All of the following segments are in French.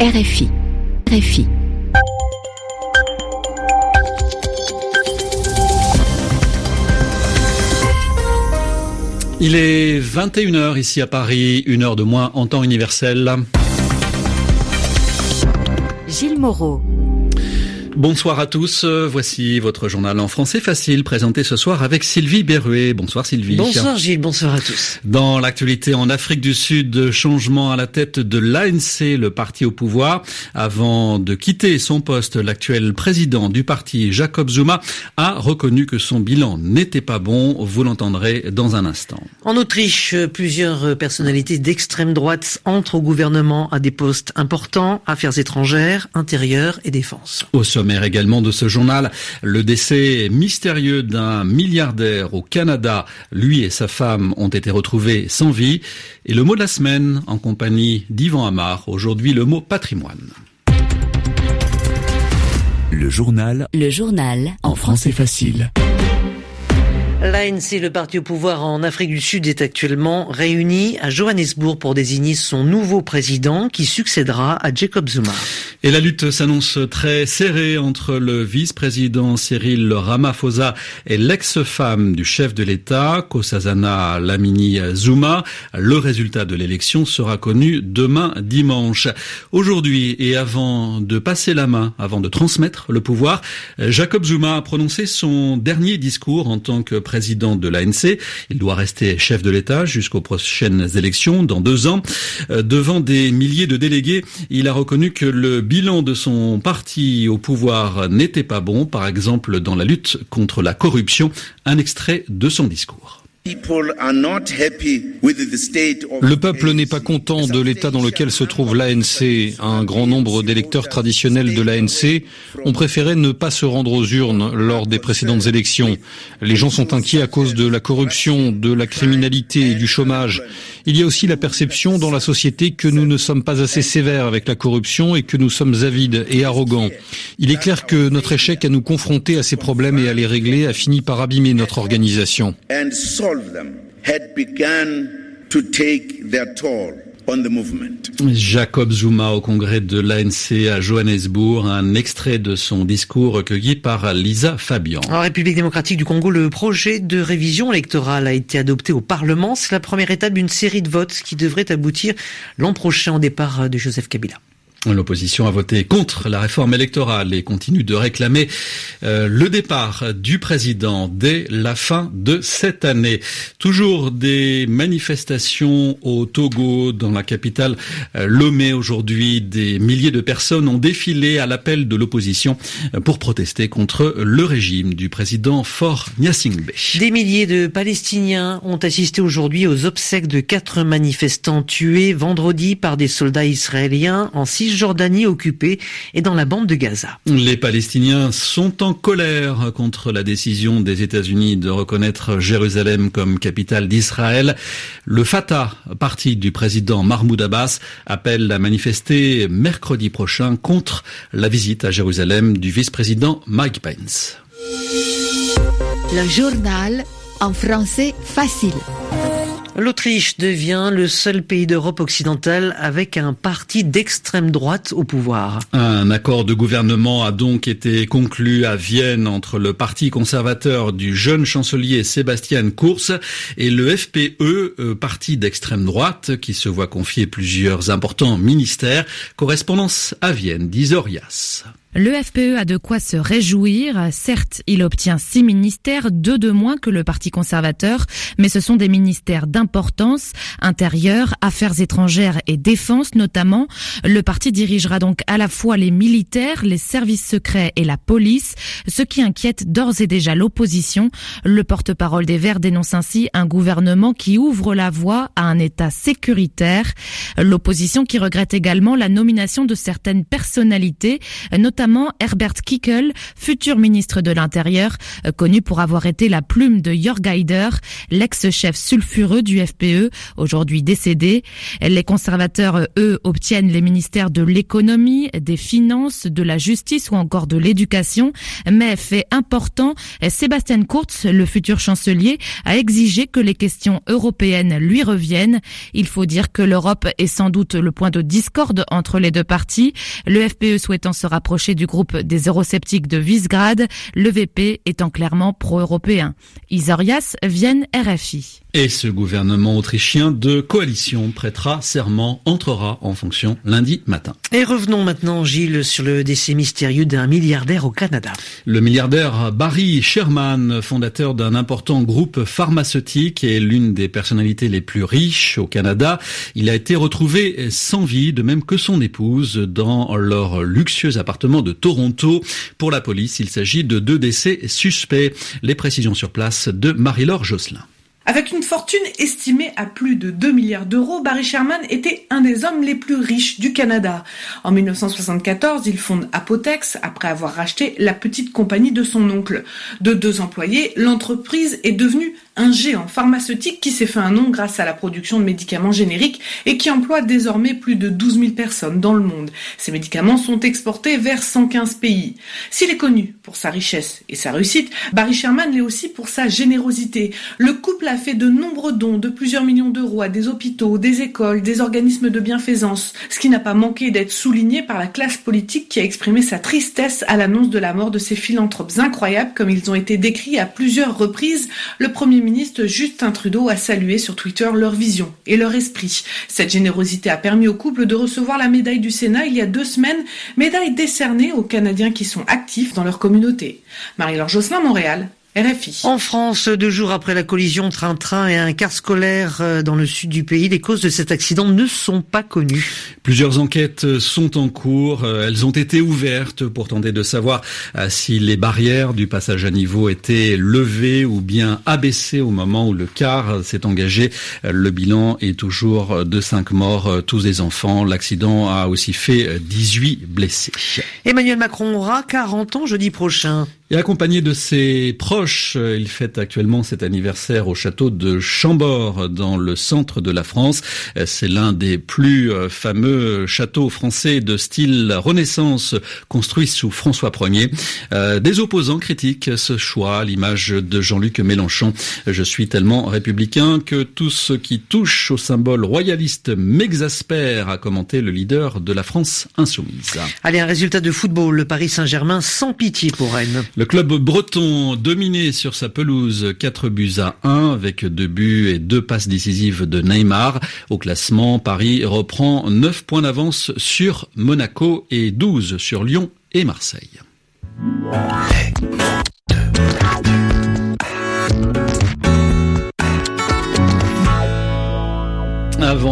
RFI. RFI. Il est 21h ici à Paris, une heure de moins en temps universel. Gilles Moreau. Bonsoir à tous, voici votre journal en français facile présenté ce soir avec Sylvie Berruet. Bonsoir Sylvie. Bonsoir Gilles, bonsoir à tous. Dans l'actualité en Afrique du Sud, changement à la tête de l'ANC, le parti au pouvoir. Avant de quitter son poste, l'actuel président du parti, Jacob Zuma, a reconnu que son bilan n'était pas bon. Vous l'entendrez dans un instant. En Autriche, plusieurs personnalités d'extrême droite entrent au gouvernement à des postes importants, affaires étrangères, intérieures et défense. Au sommet également de ce journal, le décès mystérieux d'un milliardaire au Canada. Lui et sa femme ont été retrouvés sans vie. Et le mot de la semaine en compagnie d'Yvan Amar. Aujourd'hui, le mot patrimoine. Le journal. Le journal. En français facile. L'ANC, le parti au pouvoir en Afrique du Sud, est actuellement réuni à Johannesburg pour désigner son nouveau président qui succédera à Jacob Zuma. Et la lutte s'annonce très serrée entre le vice-président Cyril Ramaphosa et l'ex-femme du chef de l'État, Kosazana Lamini Zuma. Le résultat de l'élection sera connu demain dimanche. Aujourd'hui et avant de passer la main, avant de transmettre le pouvoir, Jacob Zuma a prononcé son dernier discours en tant que président de l'ANC. Il doit rester chef de l'État jusqu'aux prochaines élections dans deux ans. devant des milliers de délégués, il a reconnu que le bilan de son parti au pouvoir n'était pas bon, par exemple dans la lutte contre la corruption. Un extrait de son discours. Le peuple n'est pas content de l'état dans lequel se trouve l'ANC. Un grand nombre d'électeurs traditionnels de l'ANC ont préféré ne pas se rendre aux urnes lors des précédentes élections. Les gens sont inquiets à cause de la corruption, de la criminalité et du chômage. Il y a aussi la perception dans la société que nous ne sommes pas assez sévères avec la corruption et que nous sommes avides et arrogants. Il est clair que notre échec à nous confronter à ces problèmes et à les régler a fini par abîmer notre organisation. Jacob Zuma au congrès de l'ANC à Johannesburg, un extrait de son discours recueilli par Lisa Fabian. En République démocratique du Congo, le projet de révision électorale a été adopté au Parlement. C'est la première étape d'une série de votes qui devrait aboutir l'an prochain au départ de Joseph Kabila. L'opposition a voté contre la réforme électorale et continue de réclamer euh, le départ du président dès la fin de cette année. Toujours des manifestations au Togo, dans la capitale euh, Lomé aujourd'hui. Des milliers de personnes ont défilé à l'appel de l'opposition euh, pour protester contre le régime du président Faure Gnassingbé. Des milliers de Palestiniens ont assisté aujourd'hui aux obsèques de quatre manifestants tués vendredi par des soldats israéliens en occupée et dans la bande de Gaza. Les Palestiniens sont en colère contre la décision des États-Unis de reconnaître Jérusalem comme capitale d'Israël. Le Fatah, parti du président Mahmoud Abbas, appelle à manifester mercredi prochain contre la visite à Jérusalem du vice-président Mike Pence. Le journal en français facile. L'Autriche devient le seul pays d'Europe occidentale avec un parti d'extrême droite au pouvoir. Un accord de gouvernement a donc été conclu à Vienne entre le parti conservateur du jeune chancelier Sébastien Kurz et le FPE, parti d'extrême droite, qui se voit confier plusieurs importants ministères. Correspondance à Vienne d'Isorias. Le FPE a de quoi se réjouir. Certes, il obtient six ministères, deux de moins que le Parti conservateur, mais ce sont des ministères d'importance, intérieur, affaires étrangères et défense notamment. Le parti dirigera donc à la fois les militaires, les services secrets et la police, ce qui inquiète d'ores et déjà l'opposition. Le porte-parole des Verts dénonce ainsi un gouvernement qui ouvre la voie à un État sécuritaire. L'opposition qui regrette également la nomination de certaines personnalités, notamment notamment Herbert Kickel, futur ministre de l'Intérieur, euh, connu pour avoir été la plume de Jörg Haider, l'ex-chef sulfureux du FPE, aujourd'hui décédé. Les conservateurs, eux, obtiennent les ministères de l'économie, des finances, de la justice ou encore de l'éducation. Mais fait important, Sébastien Kurz, le futur chancelier, a exigé que les questions européennes lui reviennent. Il faut dire que l'Europe est sans doute le point de discorde entre les deux parties. Le FPE souhaitant se rapprocher du groupe des eurosceptiques de Visegrad, le VP étant clairement pro-européen. Isorias, Vienne, RFI. Et ce gouvernement autrichien de coalition prêtera serment, entrera en fonction lundi matin. Et revenons maintenant, Gilles, sur le décès mystérieux d'un milliardaire au Canada. Le milliardaire Barry Sherman, fondateur d'un important groupe pharmaceutique et l'une des personnalités les plus riches au Canada, il a été retrouvé sans vie, de même que son épouse, dans leur luxueux appartement de Toronto. Pour la police, il s'agit de deux décès suspects. Les précisions sur place de Marie-Laure Josselin. Avec une fortune estimée à plus de 2 milliards d'euros, Barry Sherman était un des hommes les plus riches du Canada. En 1974, il fonde Apotex après avoir racheté la petite compagnie de son oncle. De deux employés, l'entreprise est devenue un géant pharmaceutique qui s'est fait un nom grâce à la production de médicaments génériques et qui emploie désormais plus de 12 000 personnes dans le monde. Ces médicaments sont exportés vers 115 pays. S'il est connu pour sa richesse et sa réussite, Barry Sherman l'est aussi pour sa générosité. Le couple a fait de nombreux dons de plusieurs millions d'euros à des hôpitaux, des écoles, des organismes de bienfaisance, ce qui n'a pas manqué d'être souligné par la classe politique qui a exprimé sa tristesse à l'annonce de la mort de ces philanthropes incroyables comme ils ont été décrits à plusieurs reprises. Le premier ministre Justin Trudeau a salué sur Twitter leur vision et leur esprit. Cette générosité a permis au couple de recevoir la médaille du Sénat il y a deux semaines, médaille décernée aux Canadiens qui sont actifs dans leur communauté. Marie-Laure Josselin, Montréal, en France, deux jours après la collision train-train et un car scolaire euh, dans le sud du pays, les causes de cet accident ne sont pas connues. Plusieurs enquêtes sont en cours. Euh, elles ont été ouvertes pour tenter de savoir euh, si les barrières du passage à niveau étaient levées ou bien abaissées au moment où le car s'est engagé. Le bilan est toujours de cinq morts, tous des enfants. L'accident a aussi fait 18 blessés. Emmanuel Macron aura 40 ans jeudi prochain. Et accompagné de ses proches, il fête actuellement cet anniversaire au château de Chambord, dans le centre de la France. C'est l'un des plus euh, fameux châteaux français de style Renaissance construits sous François Ier. Euh, des opposants critiquent ce choix, l'image de Jean-Luc Mélenchon. Je suis tellement républicain que tout ce qui touche au symbole royaliste m'exaspère, a commenté le leader de la France insoumise. Allez, un résultat de football. Le Paris Saint-Germain sans pitié pour Rennes. Le club breton dominé sur sa pelouse 4 buts à 1 avec deux buts et deux passes décisives de Neymar. Au classement, Paris reprend 9 points d'avance sur Monaco et 12 sur Lyon et Marseille.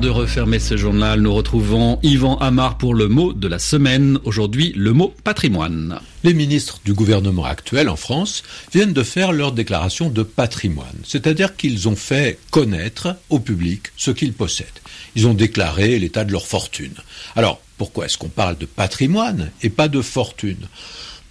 De refermer ce journal, nous retrouvons Yvan Amar pour le mot de la semaine. Aujourd'hui, le mot patrimoine. Les ministres du gouvernement actuel en France viennent de faire leur déclaration de patrimoine, c'est-à-dire qu'ils ont fait connaître au public ce qu'ils possèdent. Ils ont déclaré l'état de leur fortune. Alors, pourquoi est-ce qu'on parle de patrimoine et pas de fortune?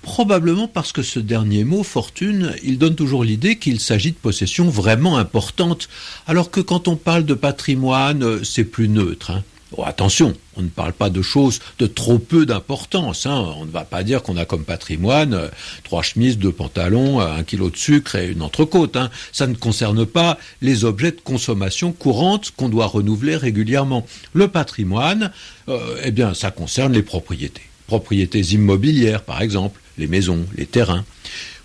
Probablement parce que ce dernier mot, fortune, il donne toujours l'idée qu'il s'agit de possessions vraiment importantes, alors que quand on parle de patrimoine, euh, c'est plus neutre. Hein. Oh, attention, on ne parle pas de choses de trop peu d'importance. Hein. On ne va pas dire qu'on a comme patrimoine euh, trois chemises, deux pantalons, euh, un kilo de sucre et une entrecôte. Hein. Ça ne concerne pas les objets de consommation courante qu'on doit renouveler régulièrement. Le patrimoine, eh bien, ça concerne les propriétés. Propriétés immobilières, par exemple, les maisons, les terrains,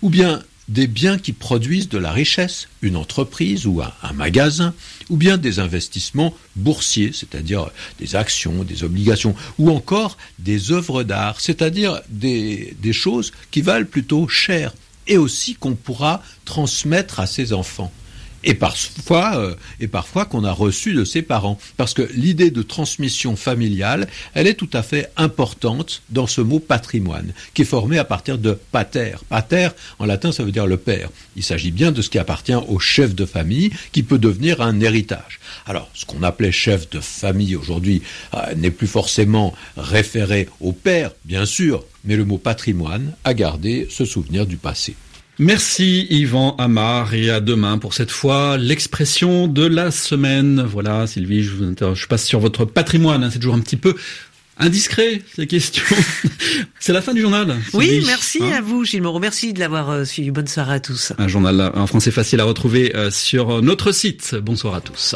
ou bien des biens qui produisent de la richesse, une entreprise ou un, magasin, ou bien des investissements boursiers, c'est-à-dire des actions, des obligations, ou encore des œuvres d'art, c'est-à-dire des, des choses qui valent plutôt cher, et aussi qu'on pourra transmettre à ses enfants. Et parfois, euh, parfois qu'on a reçu de ses parents. Parce que l'idée de transmission familiale, elle est tout à fait importante dans ce mot patrimoine, qui est formé à partir de pater. Pater, en latin, ça veut dire le père. Il s'agit bien de ce qui appartient au chef de famille, qui peut devenir un héritage. Alors, ce qu'on appelait chef de famille aujourd'hui euh, n'est plus forcément référé au père, bien sûr, mais le mot patrimoine a gardé ce souvenir du passé. Merci Yvan Amar et à demain pour cette fois l'expression de la semaine. Voilà Sylvie, je vous interroge, je passe sur votre patrimoine, hein, c'est toujours un petit peu indiscret ces questions. c'est la fin du journal. Oui, merci hein à vous Gilles Moreau, merci de l'avoir euh, suivi. Bonne soirée à tous. Un journal en français facile à retrouver euh, sur notre site. Bonsoir à tous.